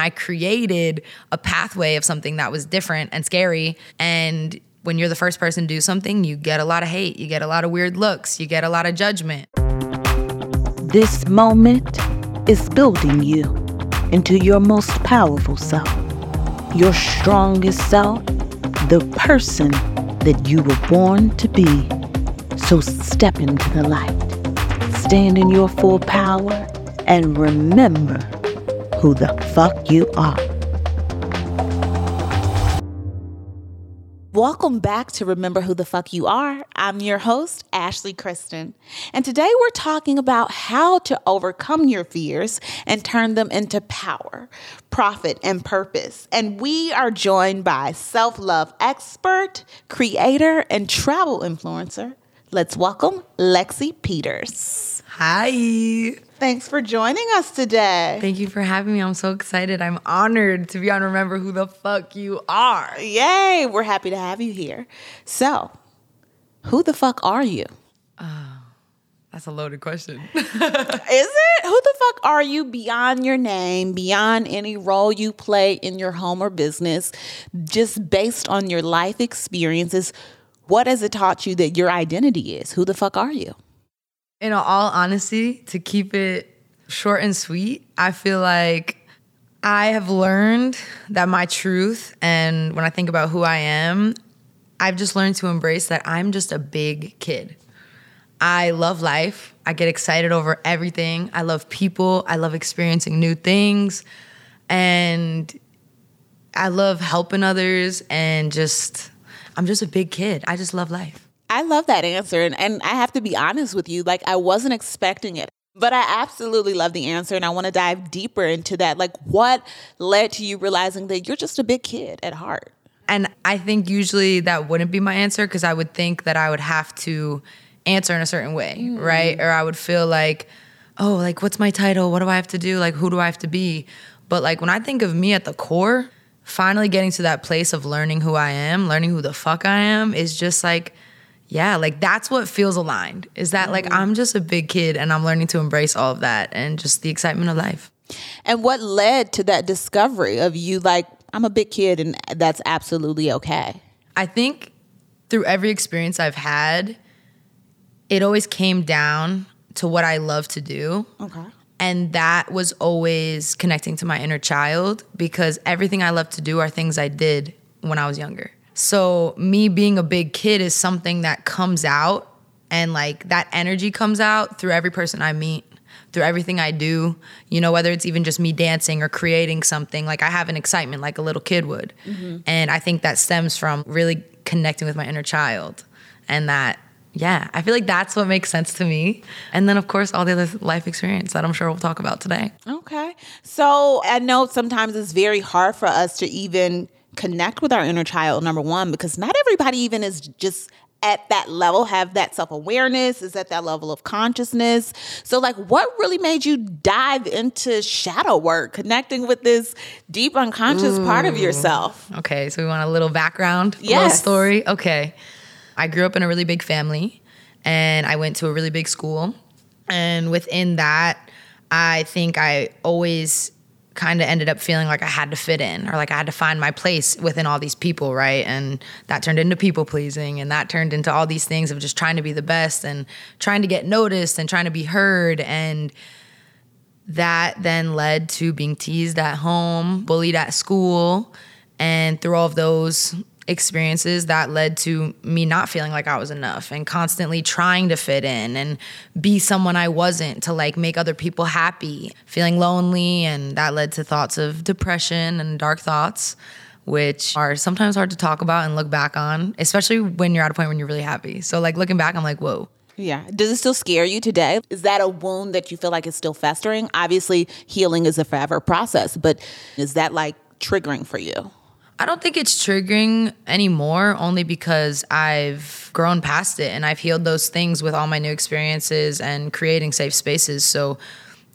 I created a pathway of something that was different and scary. And when you're the first person to do something, you get a lot of hate, you get a lot of weird looks, you get a lot of judgment. This moment is building you into your most powerful self, your strongest self, the person that you were born to be. So step into the light, stand in your full power, and remember who the fuck you are. Welcome back to Remember Who the Fuck You Are. I'm your host, Ashley Christen. And today we're talking about how to overcome your fears and turn them into power, profit, and purpose. And we are joined by self love expert, creator, and travel influencer. Let's welcome Lexie Peters. Hi. Thanks for joining us today. Thank you for having me. I'm so excited. I'm honored to be on Remember Who the Fuck You Are. Yay, we're happy to have you here. So, who the fuck are you? Ah, that's a loaded question. Is it? Who the fuck are you beyond your name, beyond any role you play in your home or business, just based on your life experiences? What has it taught you that your identity is? Who the fuck are you? In all honesty, to keep it short and sweet, I feel like I have learned that my truth, and when I think about who I am, I've just learned to embrace that I'm just a big kid. I love life. I get excited over everything. I love people. I love experiencing new things. And I love helping others and just, I'm just a big kid. I just love life. I love that answer. And, and I have to be honest with you, like, I wasn't expecting it. But I absolutely love the answer, and I want to dive deeper into that. Like, what led to you realizing that you're just a big kid at heart? And I think usually that wouldn't be my answer because I would think that I would have to answer in a certain way, mm. right? Or I would feel like, oh, like, what's my title? What do I have to do? Like, who do I have to be? But like, when I think of me at the core, finally getting to that place of learning who I am, learning who the fuck I am is just like, yeah, like that's what feels aligned. Is that like mm. I'm just a big kid and I'm learning to embrace all of that and just the excitement of life. And what led to that discovery of you, like, I'm a big kid and that's absolutely okay? I think through every experience I've had, it always came down to what I love to do. Okay. And that was always connecting to my inner child because everything I love to do are things I did when I was younger. So, me being a big kid is something that comes out and like that energy comes out through every person I meet, through everything I do. You know, whether it's even just me dancing or creating something, like I have an excitement like a little kid would. Mm-hmm. And I think that stems from really connecting with my inner child and that yeah, I feel like that's what makes sense to me. And then, of course, all the other life experience that I'm sure we'll talk about today. Okay. So I know sometimes it's very hard for us to even connect with our inner child, number one, because not everybody even is just at that level, have that self awareness, is at that level of consciousness. So, like, what really made you dive into shadow work, connecting with this deep unconscious part of mm. yourself? Okay, so we want a little background, a little story. Okay. I grew up in a really big family and I went to a really big school. And within that, I think I always kind of ended up feeling like I had to fit in or like I had to find my place within all these people, right? And that turned into people pleasing and that turned into all these things of just trying to be the best and trying to get noticed and trying to be heard and that then led to being teased at home, bullied at school, and through all of those experiences that led to me not feeling like I was enough and constantly trying to fit in and be someone I wasn't to like make other people happy, feeling lonely and that led to thoughts of depression and dark thoughts which are sometimes hard to talk about and look back on, especially when you're at a point when you're really happy. So like looking back I'm like, "Whoa, Yeah. Does it still scare you today? Is that a wound that you feel like is still festering? Obviously, healing is a forever process, but is that like triggering for you? I don't think it's triggering anymore, only because I've grown past it and I've healed those things with all my new experiences and creating safe spaces. So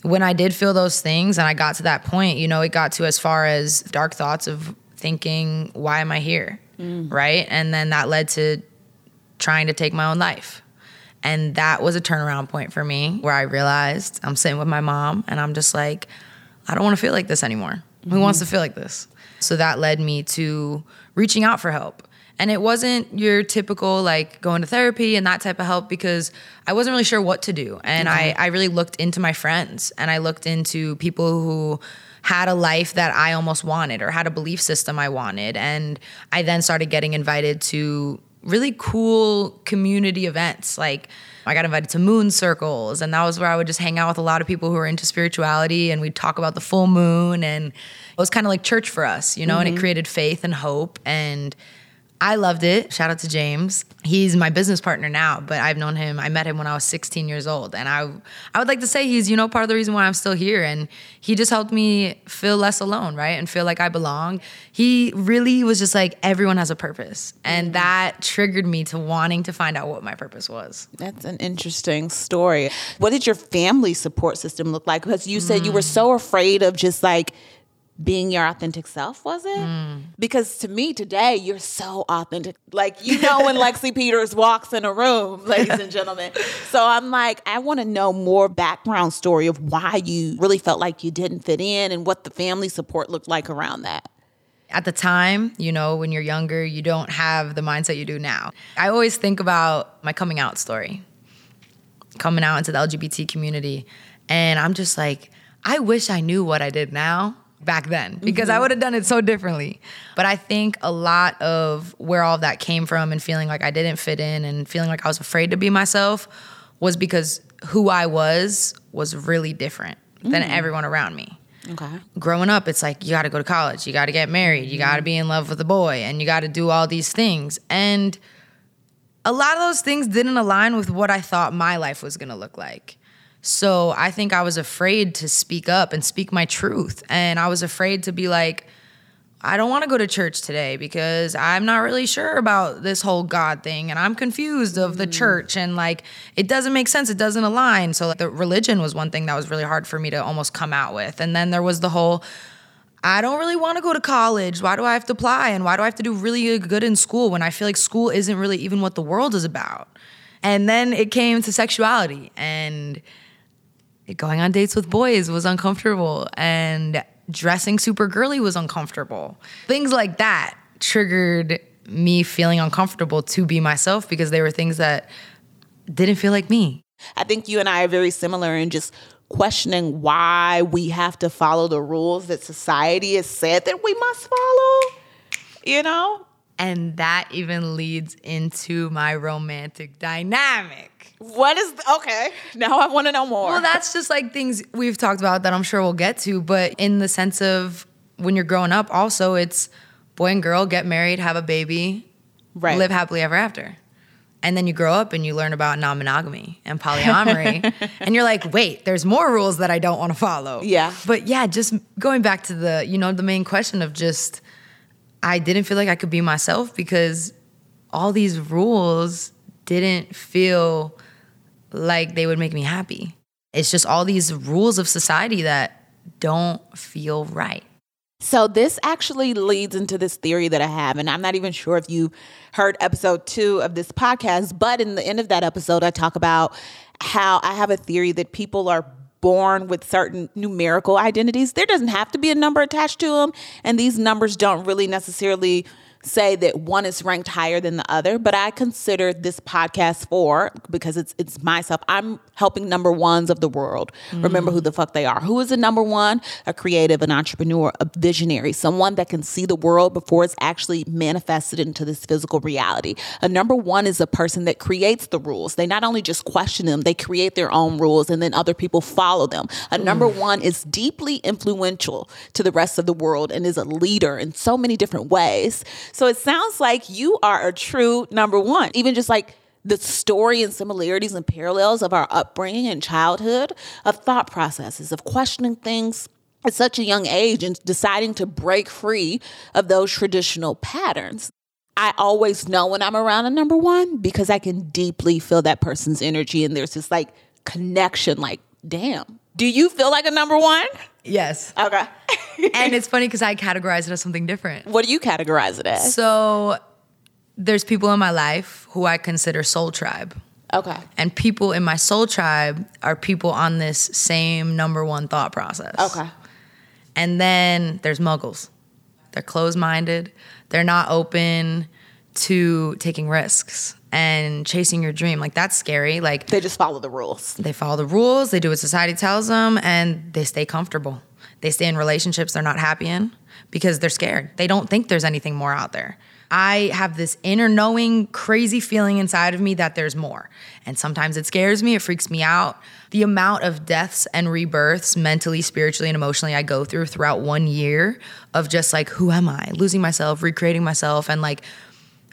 when I did feel those things and I got to that point, you know, it got to as far as dark thoughts of thinking, why am I here? Mm. Right. And then that led to trying to take my own life. And that was a turnaround point for me where I realized I'm sitting with my mom and I'm just like, I don't want to feel like this anymore. Who wants to feel like this? So that led me to reaching out for help. And it wasn't your typical like going to therapy and that type of help because I wasn't really sure what to do. And I, I really looked into my friends and I looked into people who had a life that I almost wanted or had a belief system I wanted. And I then started getting invited to really cool community events. Like I got invited to moon circles, and that was where I would just hang out with a lot of people who were into spirituality, and we'd talk about the full moon. And it was kind of like church for us, you know, and it mm-hmm. created faith and hope. And I loved it. Shout out to James. He's my business partner now, but I've known him. I met him when I was 16 years old, and I I would like to say he's you know part of the reason why I'm still here, and he just helped me feel less alone, right, and feel like I belong. He really was just like everyone has a purpose, and mm-hmm. that triggered me to wanting to find out what my purpose was. That's an interesting story. What did your family support system look like? Because you said you were mm. so afraid of just like being your authentic self, was it? Mm. Because to me today, you're so authentic. Like, you know, when Lexie Peters walks in a room, ladies and gentlemen. So I'm like, I want to know more background story of why you really felt like you didn't fit in and what the family support looked like around that. at the time, you know, when you're younger, you don't have the mindset you do now. I always think about my coming out story, coming out into the LGBT community. And I'm just like, I wish I knew what I did now back then mm-hmm. because I would have done it so differently. But I think a lot of where all of that came from and feeling like I didn't fit in and feeling like I was afraid to be myself was because who I was was really different than mm. everyone around me Okay. growing up, it's like you got to go to college, you got to get married, you got to be in love with a boy, and you got to do all these things. And a lot of those things didn't align with what I thought my life was going to look like. So I think I was afraid to speak up and speak my truth. And I was afraid to be like, I don't want to go to church today because I'm not really sure about this whole God thing and I'm confused of the mm. church and like it doesn't make sense, it doesn't align. So like the religion was one thing that was really hard for me to almost come out with. And then there was the whole I don't really want to go to college. Why do I have to apply and why do I have to do really good in school when I feel like school isn't really even what the world is about? And then it came to sexuality and going on dates with boys was uncomfortable and dressing super girly was uncomfortable. Things like that triggered me feeling uncomfortable to be myself because they were things that didn't feel like me. I think you and I are very similar in just questioning why we have to follow the rules that society has said that we must follow. You know? And that even leads into my romantic dynamic. What is okay? Now I want to know more. Well, that's just like things we've talked about that I'm sure we'll get to, but in the sense of when you're growing up, also it's boy and girl get married, have a baby, right. live happily ever after. And then you grow up and you learn about non monogamy and polyamory. and you're like, wait, there's more rules that I don't want to follow. Yeah. But yeah, just going back to the, you know, the main question of just, I didn't feel like I could be myself because all these rules didn't feel like they would make me happy. It's just all these rules of society that don't feel right. So this actually leads into this theory that I have, and I'm not even sure if you heard episode two of this podcast, but in the end of that episode, I talk about how I have a theory that people are born with certain numerical identities. There doesn't have to be a number attached to them, and these numbers don't really necessarily say that one is ranked higher than the other, but I consider this podcast for because it's it's myself. I'm helping number ones of the world remember who the fuck they are. Who is a number one? A creative, an entrepreneur, a visionary, someone that can see the world before it's actually manifested into this physical reality. A number one is a person that creates the rules. They not only just question them, they create their own rules and then other people follow them. A number mm. one is deeply influential to the rest of the world and is a leader in so many different ways. So it sounds like you are a true number one, even just like the story and similarities and parallels of our upbringing and childhood, of thought processes, of questioning things at such a young age and deciding to break free of those traditional patterns. I always know when I'm around a number one because I can deeply feel that person's energy and there's this like connection, like, damn. Do you feel like a number one? Yes. Okay. and it's funny because I categorize it as something different. what do you categorize it as? So there's people in my life who I consider soul tribe. Okay. And people in my soul tribe are people on this same number one thought process. Okay. And then there's muggles. They're closed minded, they're not open to taking risks and chasing your dream. Like that's scary. Like They just follow the rules. they follow the rules, they do what society tells them, and they stay comfortable. They stay in relationships they're not happy in because they're scared. They don't think there's anything more out there. I have this inner knowing, crazy feeling inside of me that there's more. And sometimes it scares me, it freaks me out. The amount of deaths and rebirths, mentally, spiritually, and emotionally, I go through throughout one year of just like, who am I? Losing myself, recreating myself, and like,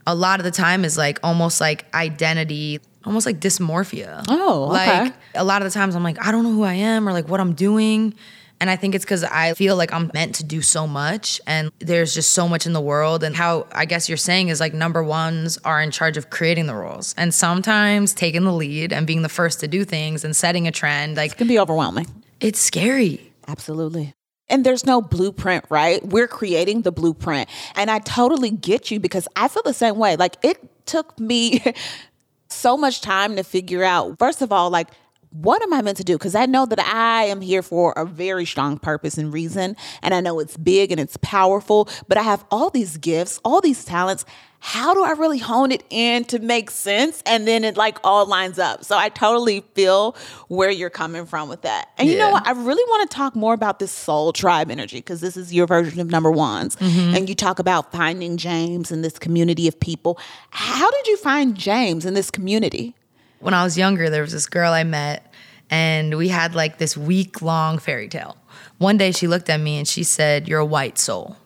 a lot of the time is like almost like identity, almost like dysmorphia. Oh, okay. Like a lot of the times I'm like, I don't know who I am or like what I'm doing. And I think it's because I feel like I'm meant to do so much and there's just so much in the world. And how I guess you're saying is like number ones are in charge of creating the rules and sometimes taking the lead and being the first to do things and setting a trend. Like It can be overwhelming. it's scary. Absolutely. And there's no blueprint, right? We're creating the blueprint. And I totally get you because I feel the same way. Like it took me so much time to figure out, first of all, like, what am I meant to do? Because I know that I am here for a very strong purpose and reason. And I know it's big and it's powerful, but I have all these gifts, all these talents. How do I really hone it in to make sense? And then it like all lines up. So I totally feel where you're coming from with that. And you know what? I really want to talk more about this soul tribe energy because this is your version of number ones. Mm-hmm. And you talk about finding James and this community of people. How did you find James in this community? When I was younger, there was this girl I met, and we had like this week long fairy tale. One day she looked at me and she said, You're a white soul.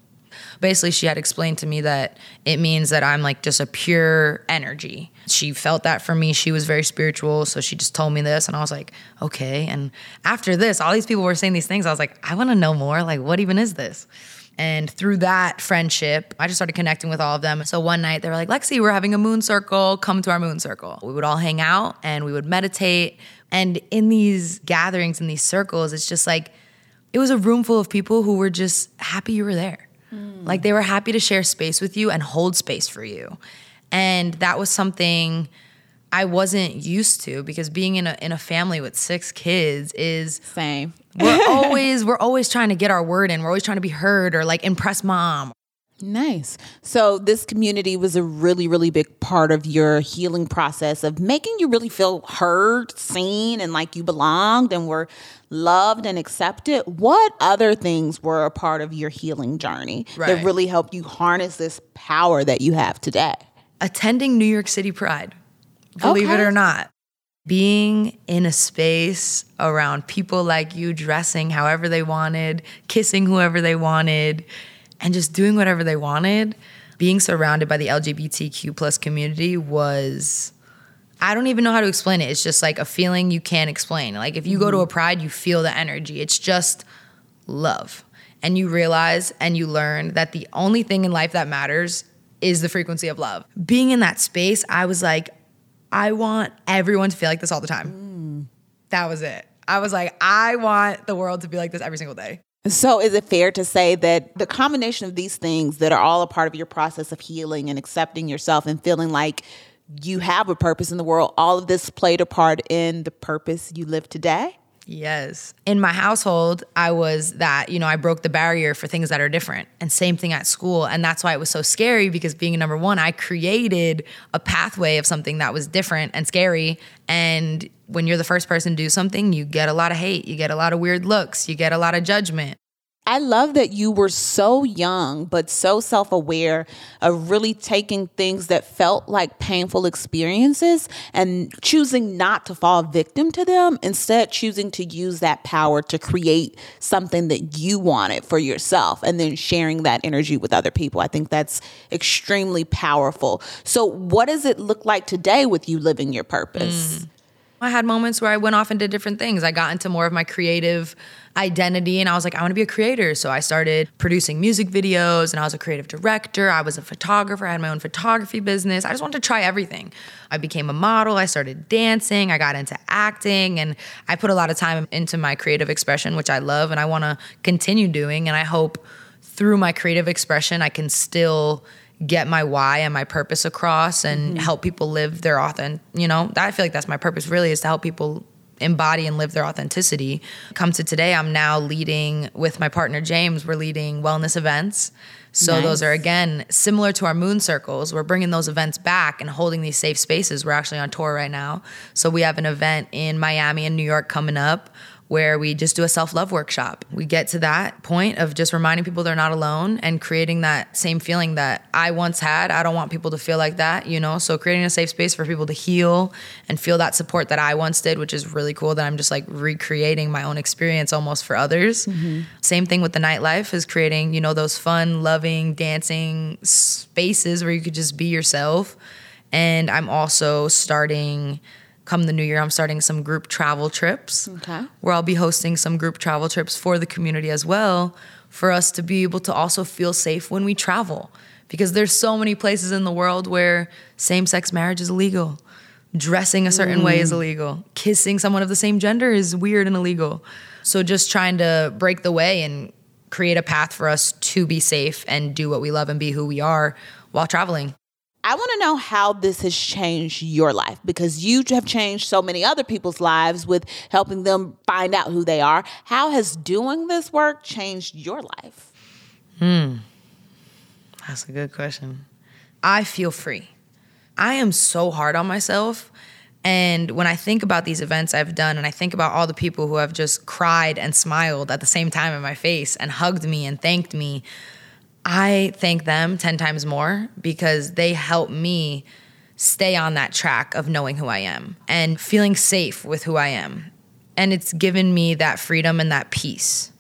Basically, she had explained to me that it means that I'm like just a pure energy. She felt that for me. She was very spiritual. So she just told me this, and I was like, Okay. And after this, all these people were saying these things. I was like, I wanna know more. Like, what even is this? And through that friendship, I just started connecting with all of them. So one night they were like, Lexie, we're having a moon circle. Come to our moon circle. We would all hang out and we would meditate. And in these gatherings, in these circles, it's just like, it was a room full of people who were just happy you were there. Hmm. Like they were happy to share space with you and hold space for you. And that was something I wasn't used to because being in a in a family with six kids is Same. We're always we're always trying to get our word in. We're always trying to be heard or like impress mom. Nice. So this community was a really, really big part of your healing process of making you really feel heard, seen, and like you belonged and were loved and accepted. What other things were a part of your healing journey that really helped you harness this power that you have today? Attending New York City Pride. Believe it or not. Being in a space around people like you dressing however they wanted, kissing whoever they wanted, and just doing whatever they wanted. Being surrounded by the LGBTQ plus community was I don't even know how to explain it. It's just like a feeling you can't explain. Like if you go to a mm-hmm. pride, you feel the energy. It's just love. And you realize and you learn that the only thing in life that matters is the frequency of love. Being in that space, I was like, I want everyone to feel like this all the time. That was it. I was like, I want the world to be like this every single day. So, is it fair to say that the combination of these things that are all a part of your process of healing and accepting yourself and feeling like you have a purpose in the world, all of this played a part in the purpose you live today? Yes. In my household, I was that, you know, I broke the barrier for things that are different. And same thing at school. And that's why it was so scary because being number one, I created a pathway of something that was different and scary. And when you're the first person to do something, you get a lot of hate, you get a lot of weird looks, you get a lot of judgment. I love that you were so young, but so self aware of really taking things that felt like painful experiences and choosing not to fall victim to them, instead, choosing to use that power to create something that you wanted for yourself and then sharing that energy with other people. I think that's extremely powerful. So, what does it look like today with you living your purpose? Mm. I had moments where I went off and did different things. I got into more of my creative identity and I was like, I want to be a creator. So I started producing music videos and I was a creative director. I was a photographer. I had my own photography business. I just wanted to try everything. I became a model. I started dancing. I got into acting and I put a lot of time into my creative expression, which I love and I want to continue doing. And I hope through my creative expression, I can still get my why and my purpose across and mm-hmm. help people live their authentic, you know, I feel like that's my purpose really is to help people embody and live their authenticity. Come to today, I'm now leading with my partner James, we're leading wellness events. So Nice. those are again similar to our moon circles. We're bringing those events back and holding these safe spaces. We're actually on tour right now. So we have an event in Miami and New York coming up where we just do a self-love workshop. We get to that point of just reminding people they're not alone and creating that same feeling that I once had. I don't want people to feel like that, you know? So creating a safe space for people to heal and feel that support that I once did, which is really cool that I'm just like recreating my own experience almost for others. Mm-hmm. Same thing with the nightlife is creating, you know, those fun, loving, dancing spaces where you could just be yourself. And I'm also starting come the new year, I'm starting some group travel trips Okay. where I'll be hosting some group travel trips for the community as well for us to be able to also feel safe when we travel. Because there's so many places in the world where same-sex marriage is illegal. Dressing a certain way is mm. illegal. Kissing someone of the same gender is weird and illegal. So just trying to break the way and create a path for us to be safe and do what we love and be who we are while traveling I want to know how this has changed your life because you have changed so many other people's lives with helping them find out who they are. How has doing this work changed your life? Hmm. That's a good question. I feel free. I am so hard on myself. And when I think about these events I've done, and I think about all the people who have just cried and smiled at the same time in my face and hugged me and thanked me, I thank them 10 times more because they help me stay on that track of knowing who I am and feeling safe with who I am. And it's given me that freedom and that peace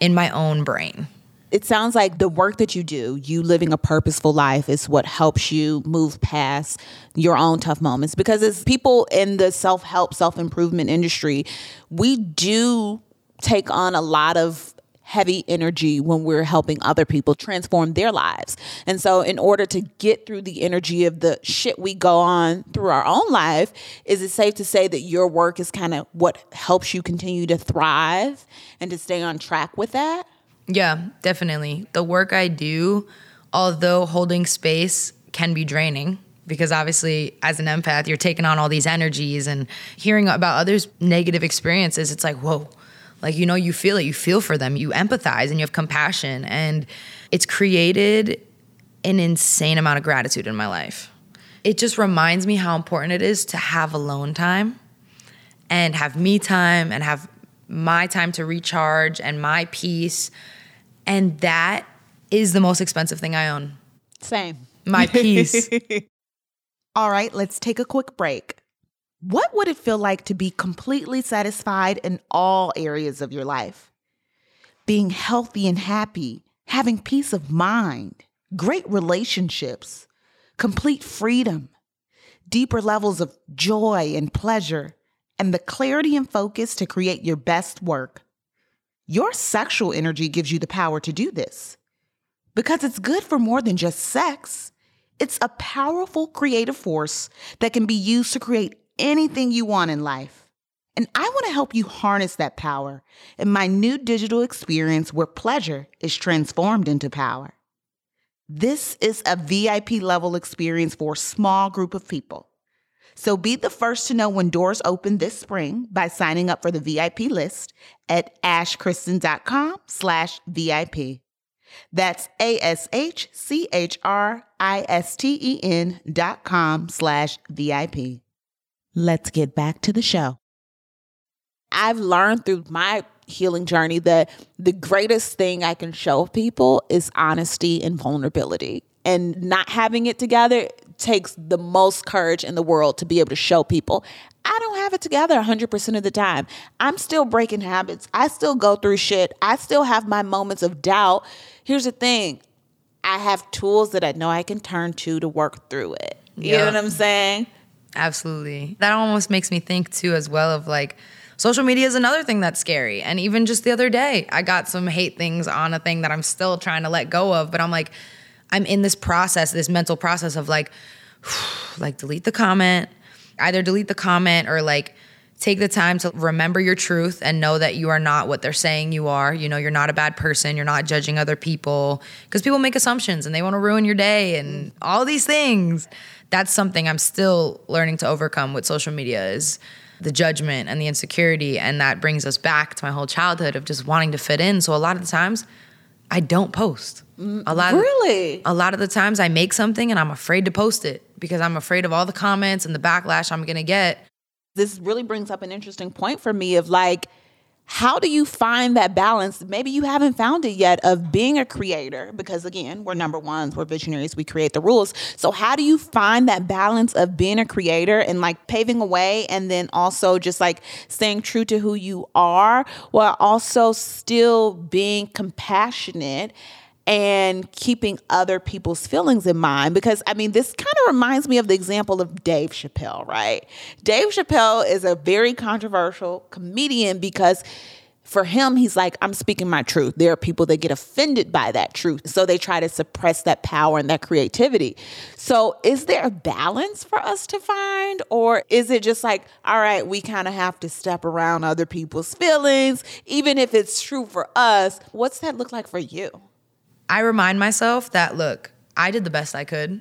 in my own brain. It sounds like the work that you do, you living a purposeful life, is what helps you move past your own tough moments. Because as people in the self help, self improvement industry, we do take on a lot of heavy energy when we're helping other people transform their lives. And so in order to get through the energy of the shit we go on through our own life, is it safe to say that your work is kind of what helps you continue to thrive and to stay on track with that? Yeah, definitely. The work I do, although holding space can be draining because obviously as an empath, you're taking on all these energies and hearing about others' negative experiences, it's like, whoa. Like, you know, you feel it, you feel for them, you empathize and you have compassion. And it's created an insane amount of gratitude in my life. It just reminds me how important it is to have alone time and have me time and have my time to recharge and my peace. And that is the most expensive thing I own. Same. My peace. All right, let's take a quick break. What would it feel like to be completely satisfied in all areas of your life? Being healthy and happy, having peace of mind, great relationships, complete freedom, deeper levels of joy and pleasure, and the clarity and focus to create your best work. Your sexual energy gives you the power to do this because it's good for more than just sex. It's a powerful creative force that can be used to create anything you want in life. And I want to help you harness that power in my new digital experience where pleasure is transformed into power. This is a VIP level experience for a small group of people. So be the first to know when doors open this spring by signing up for the VIP list at ashchristen.com slash VIP. That's A-S-H-C-H-R-I-S-T-E-N dot com slash VIP. Let's get back to the show. I've learned through my healing journey that the greatest thing I can show people is honesty and vulnerability. And not having it together takes the most courage in the world to be able to show people. I don't have it together 100% of the time. I'm still breaking habits. I still go through shit. I still have my moments of doubt. Here's the thing I have tools that I know I can turn to to work through it. You know what I'm saying? Absolutely. That almost makes me think too, as well, of like social media is another thing that's scary. And even just the other day, I got some hate things on a thing that I'm still trying to let go of. But I'm like, I'm in this process, this mental process of like, like delete the comment, either delete the comment or like take the time to remember your truth and know that you are not what they're saying you are. You know, you're not a bad person. You're not judging other people because people make assumptions and they want to ruin your day and all these things. That's something I'm still learning to overcome with social media is the judgment and the insecurity. And that brings us back to my whole childhood of just wanting to fit in. So a lot of the times, I don't post. A lot Really? Of, a lot of the times I make something and I'm afraid to post it because I'm afraid of all the comments and the backlash I'm gonna get. this really brings up an interesting point for me of like how do you find that balance? Maybe you haven't found it yet of being a creator because again we're number ones we're visionaries we create the rules. So how do you find that balance of being a creator and like paving a way and then also just like staying true to who you are while also still being compassionate and keeping other people's feelings in mind because I mean this kind of reminds me of the example of Dave Chappelle, right? Dave Chappelle is a very controversial comedian because for him he's like I'm speaking my truth. There are people that get offended by that truth, so they try to suppress that power and that creativity. So is there a balance for us to find or is it just like all right, we kind of have to step around other people's feelings even if it's true for us? What's that look like for you? I remind myself that look, I did the best I could.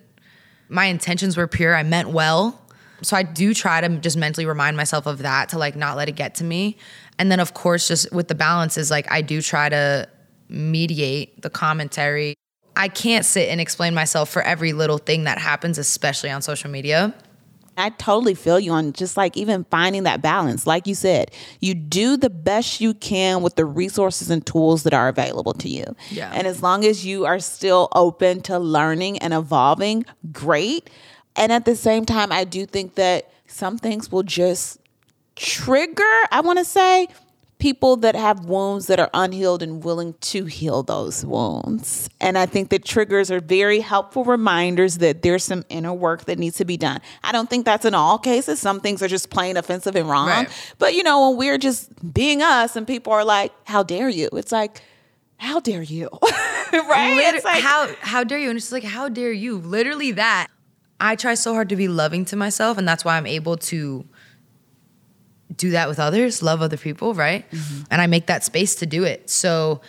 My intentions were pure. I meant well. So I do try to just mentally remind myself of that to like not let it get to me. And then of course just with the balance is like I do try to mediate the commentary. I can't sit and explain myself for every little thing that happens especially on social media. I totally feel you on just like even finding that balance. Like you said, you do the best you can with the resources and tools that are available to you. Yeah. And as long as you are still open to learning and evolving, great. And at the same time, I do think that some things will just trigger, I want to say, people that have wounds that are unhealed and willing to heal those wounds. And I think that triggers are very helpful reminders that there's some inner work that needs to be done. I don't think that's in all cases. Some things are just plain offensive and wrong. Right. But you know, when we're just being us and people are like, how dare you? It's like, how dare you? right? Liter- It's like, how how dare you? And it's just like, how dare you? Literally that. I try so hard to be loving to myself, and that's why I'm able to do that with others, love other people, right? Mm-hmm. And I make that space to do it. So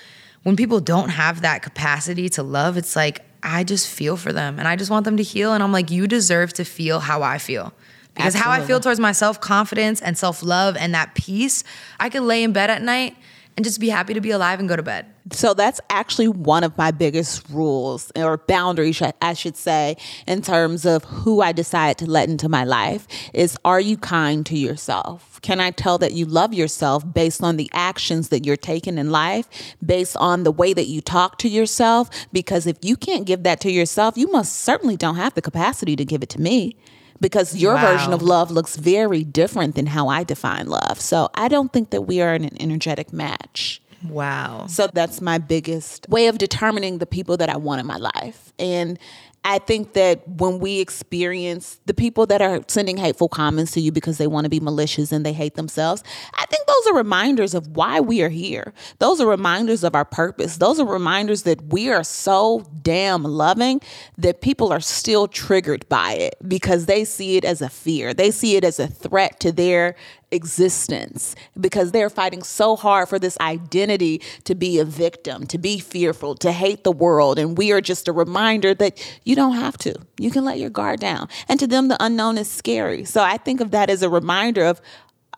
when people don't have that capacity to love, it's like I just feel for them and I just want them to heal. And I'm like, you deserve to feel how I feel. Because how I feel towards my self confidence and self love and that peace, I could lay in bed at night and just be happy to be alive and go to bed. So that's actually one of my biggest rules or boundaries, I- should say, in terms of who I decide to let into my life is are you kind to yourself? Can I tell that you love yourself based on the actions that you're taking in life, based on the way that you talk to yourself? Because if you can't give that to yourself, you most certainly don't have the capacity to give it to me. Because your Wow. version of love looks very different than how I define love. So I don't think that we are in an energetic match. Wow. So that's my biggest way of determining the people that I want in my life. And I think that when we experience the people that are sending hateful comments to you because they want to be malicious and they hate themselves, I think those are reminders of why we are here. Those are reminders of our purpose. Those are reminders that we are so damn loving that people are still triggered by it because they see it as a fear. They see it as a threat to their existence because they're fighting so hard for this identity to be a victim, to be fearful, to hate the world. And we are just a reminder that you don't have to. You can let your guard down. And to them, the unknown is scary. So I think of that as a reminder of,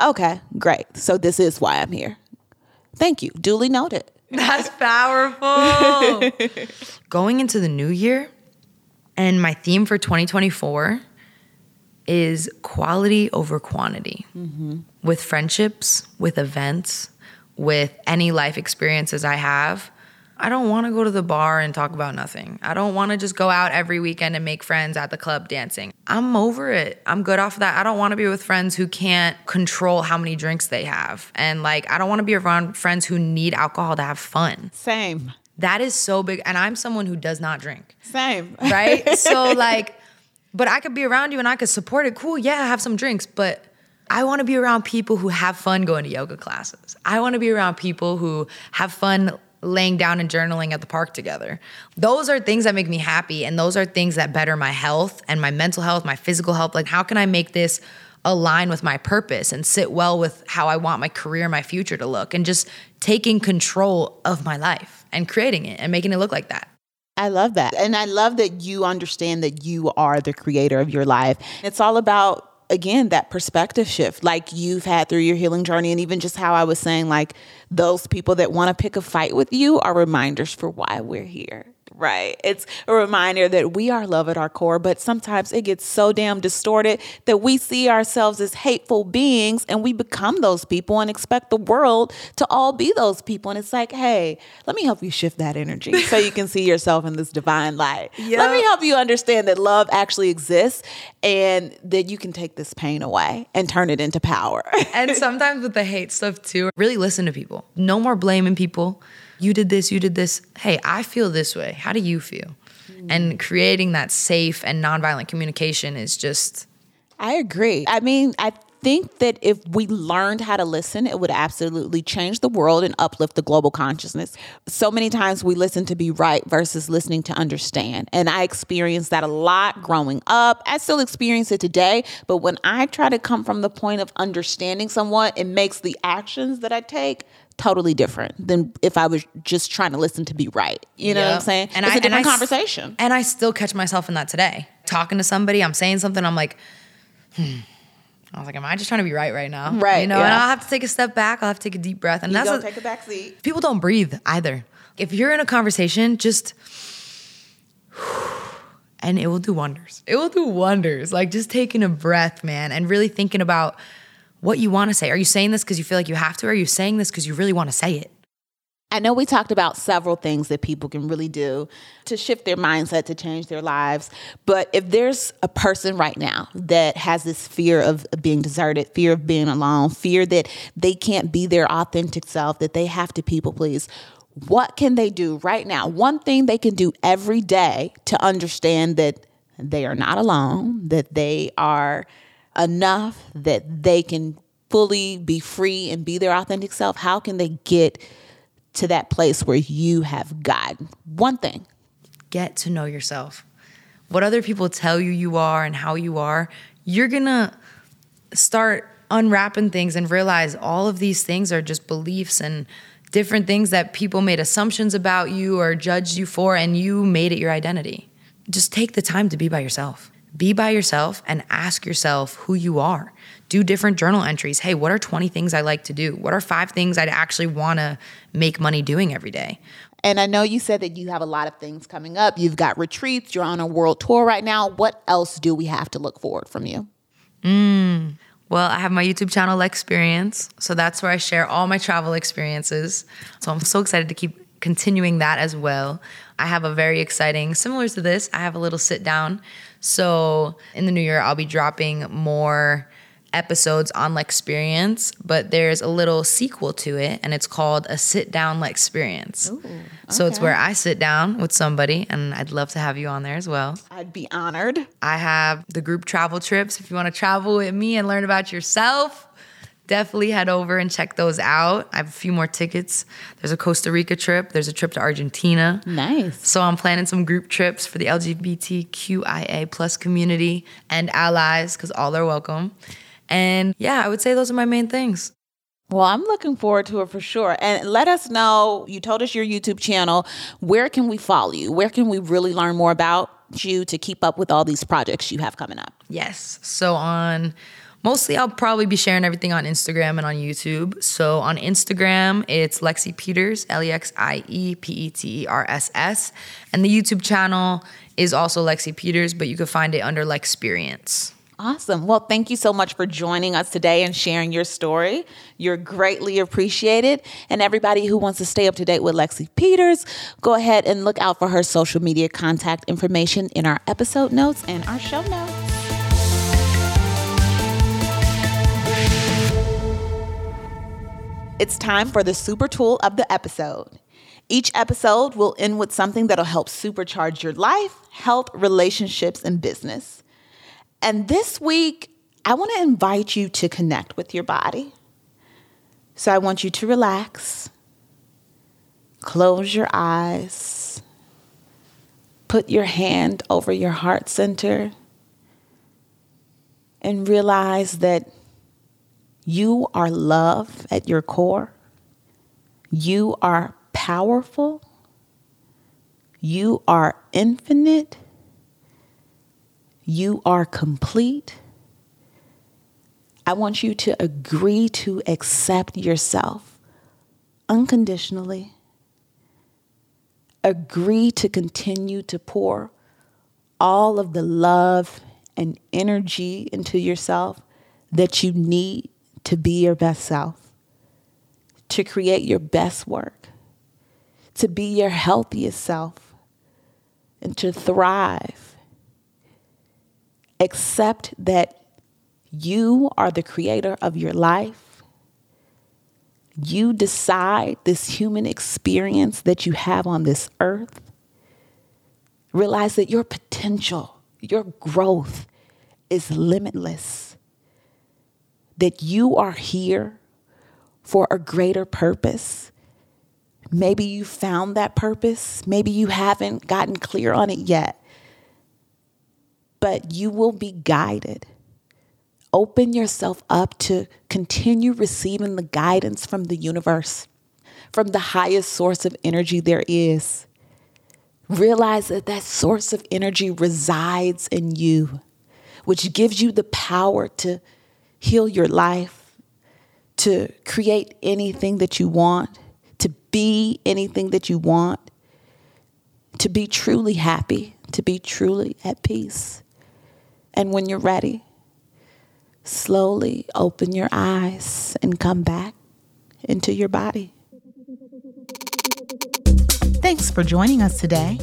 okay, great. So this is why I'm here. Thank you. Duly noted. That's powerful. Going into the new year, and my theme for 2024 is quality over quantity mm-hmm. with friendships, with events, with any life experiences I have. I don't want to go to the bar and talk about nothing. I don't want to just go out every weekend and make friends at the club dancing. I'm over it. I'm good off of that. I don't want to be with friends who can't control how many drinks they have. And like, I don't want to be around friends who need alcohol to have fun. Same. That is so big. And I'm someone who does not drink, Same. right? so, like, but I could be around you and I could support it. Cool. Yeah, have some drinks. But I want to be around people who have fun going to yoga classes. I want to be around people who have fun laying down and journaling at the park together. Those are things that make me happy. And those are things that better my health and my mental health, my physical health. Like, how can I make this align with my purpose and sit well with how I want my career, my future to look, and just taking control of my life and creating it and making it look like that. I love that. And I love that you understand that you are the creator of your life. It's all about again, that perspective shift, like you've had through your healing journey, and even just how I was saying, like those people that want to pick a fight with you are reminders for why we're here. Right. It's a reminder that we are love at our core, but sometimes it gets so damn distorted that we see ourselves as hateful beings and we become those people and expect the world to all be those people. And it's like, hey, let me help you shift that energy so you can see yourself in this divine light. Yep. Let me help you understand that love actually exists and that you can take this pain away and turn it into power. and sometimes with the hate stuff too, really listen to people. No more blaming people you did this, you did this. Hey, I feel this way. How do you feel? Mm. And creating that safe and nonviolent communication is just. I agree. I mean, I think that if we learned how to listen, it would absolutely change the world and uplift the global consciousness. So many times we listen to be right versus listening to understand. And I experienced that a lot growing up. I still experience it today. But when I try to come from the point of understanding someone, it makes the actions that I take totally different than if I was just trying to listen to be right. You know what I'm saying? And it's I, a different and I, conversation. And I still catch myself in that today. Talking to somebody, I'm saying something, I'm like, hmm. I was like, am I just trying to be right right now? Right. You know, yeah. and I'll have to take a step back. I'll have to take a deep breath. And you that's don't take a back seat. People don't breathe either. If you're in a conversation, just and it will do wonders. It will do wonders. Like just taking a breath, man, and really thinking about what you want to say. Are you saying this because you feel like you have to? Or are you saying this because you really want to say it? I know we talked about several things that people can really do to shift their mindset, to change their lives. But if there's a person right now that has this fear of being deserted, fear of being alone, fear that they can't be their authentic self, that they have to people please, what can they do right now? One thing they can do every day to understand that they are not alone, that they are enough that they can fully be free and be their authentic self, how can they get to that place where you have gotten? One thing get to know yourself. What other people tell you you are and how you are, you're gonna start unwrapping things and realize all of these things are just beliefs and different things that people made assumptions about you or judged you for, and you made it your identity. Just take the time to be by yourself. Be by yourself and ask yourself who you are. Do different journal entries. Hey, what are 20 things I like to do? What are five things I'd actually want to make money doing every day? And I know you said that you have a lot of things coming up. You've got retreats, you're on a world tour right now. What else do we have to look forward from you? Mm. Well, I have my YouTube channel, Lexperience. So that's where I share all my travel experiences. So I'm so excited to keep continuing that as well. I have a very exciting, similar to this, I have a little sit down. So in the new year, I'll be dropping more episodes on Lexperience, but there's a little sequel to it, and it's called a sit down experience. okay. So it's where I sit down with somebody, and I'd love to have you on there as well. I'd be honored. I have the group travel trips. If you want to travel with me and learn about yourself, definitely head over and check those out. I have a few more tickets. There's a Costa Rica trip, there's a trip to Argentina. Nice. So I'm planning some group trips for the LGBTQIA plus community and allies because all are welcome. And yeah, I would say those are my main things. Well, I'm looking forward to it for sure. And let us know, you told us your YouTube channel. Where can we follow you? Where can we really learn more about you to keep up with all these projects you have coming up? Yes. So on Mostly, I'll probably be sharing everything on Instagram and on YouTube. So on Instagram, it's Lexie Peters, L E X I E P E T E R S S. And the YouTube channel is also Lexie Peters, but you can find it under Lexperience. Awesome. Well, thank you so much for joining us today and sharing your story. You're greatly appreciated. And everybody who wants to stay up to date with Lexie Peters, go ahead and look out for her social media contact information in our episode notes and our show notes. It's time for the super tool of the episode. Each episode will end with something that'll help supercharge your life, health, relationships, and business. And this week, I want to invite you to connect with your body. So I want you to relax, close your eyes, put your hand over your heart center, and realize that you are love at your core. You are powerful. You are infinite. You are complete. I want you to agree to accept yourself unconditionally. Agree to continue to pour all of the love and energy into yourself that you need to be your best self, to create your best work, to be your healthiest self, and to thrive. Accept that you are the creator of your life. You decide this human experience that you have on this earth. Realize that your potential, your growth is limitless. That you are here for a greater purpose. Maybe you found that purpose. Maybe you haven't gotten clear on it yet. But you will be guided open yourself up to continue receiving the guidance from the universe, from the highest source of energy there is. Realize that that source of energy resides in you, which gives you the power to heal your life, to create anything that you want, to be anything that you want, to be truly happy, to be truly at peace. And when you're ready, slowly open your eyes and come back into your body. Thanks for joining us today.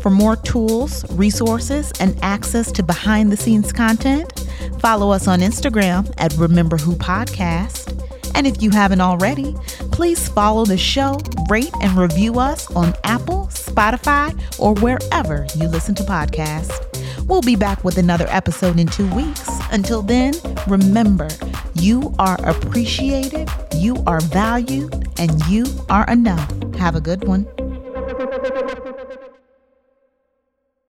For more tools, resources, and access to behind the scenes content, follow us on Instagram at Remember Who Podcast. And if you haven't already, please follow the show, rate, and review us on Apple, Spotify, or wherever you listen to podcasts. We'll be back with another episode in two weeks. Until then, remember you are appreciated, you are valued, and you are enough. Have a good one.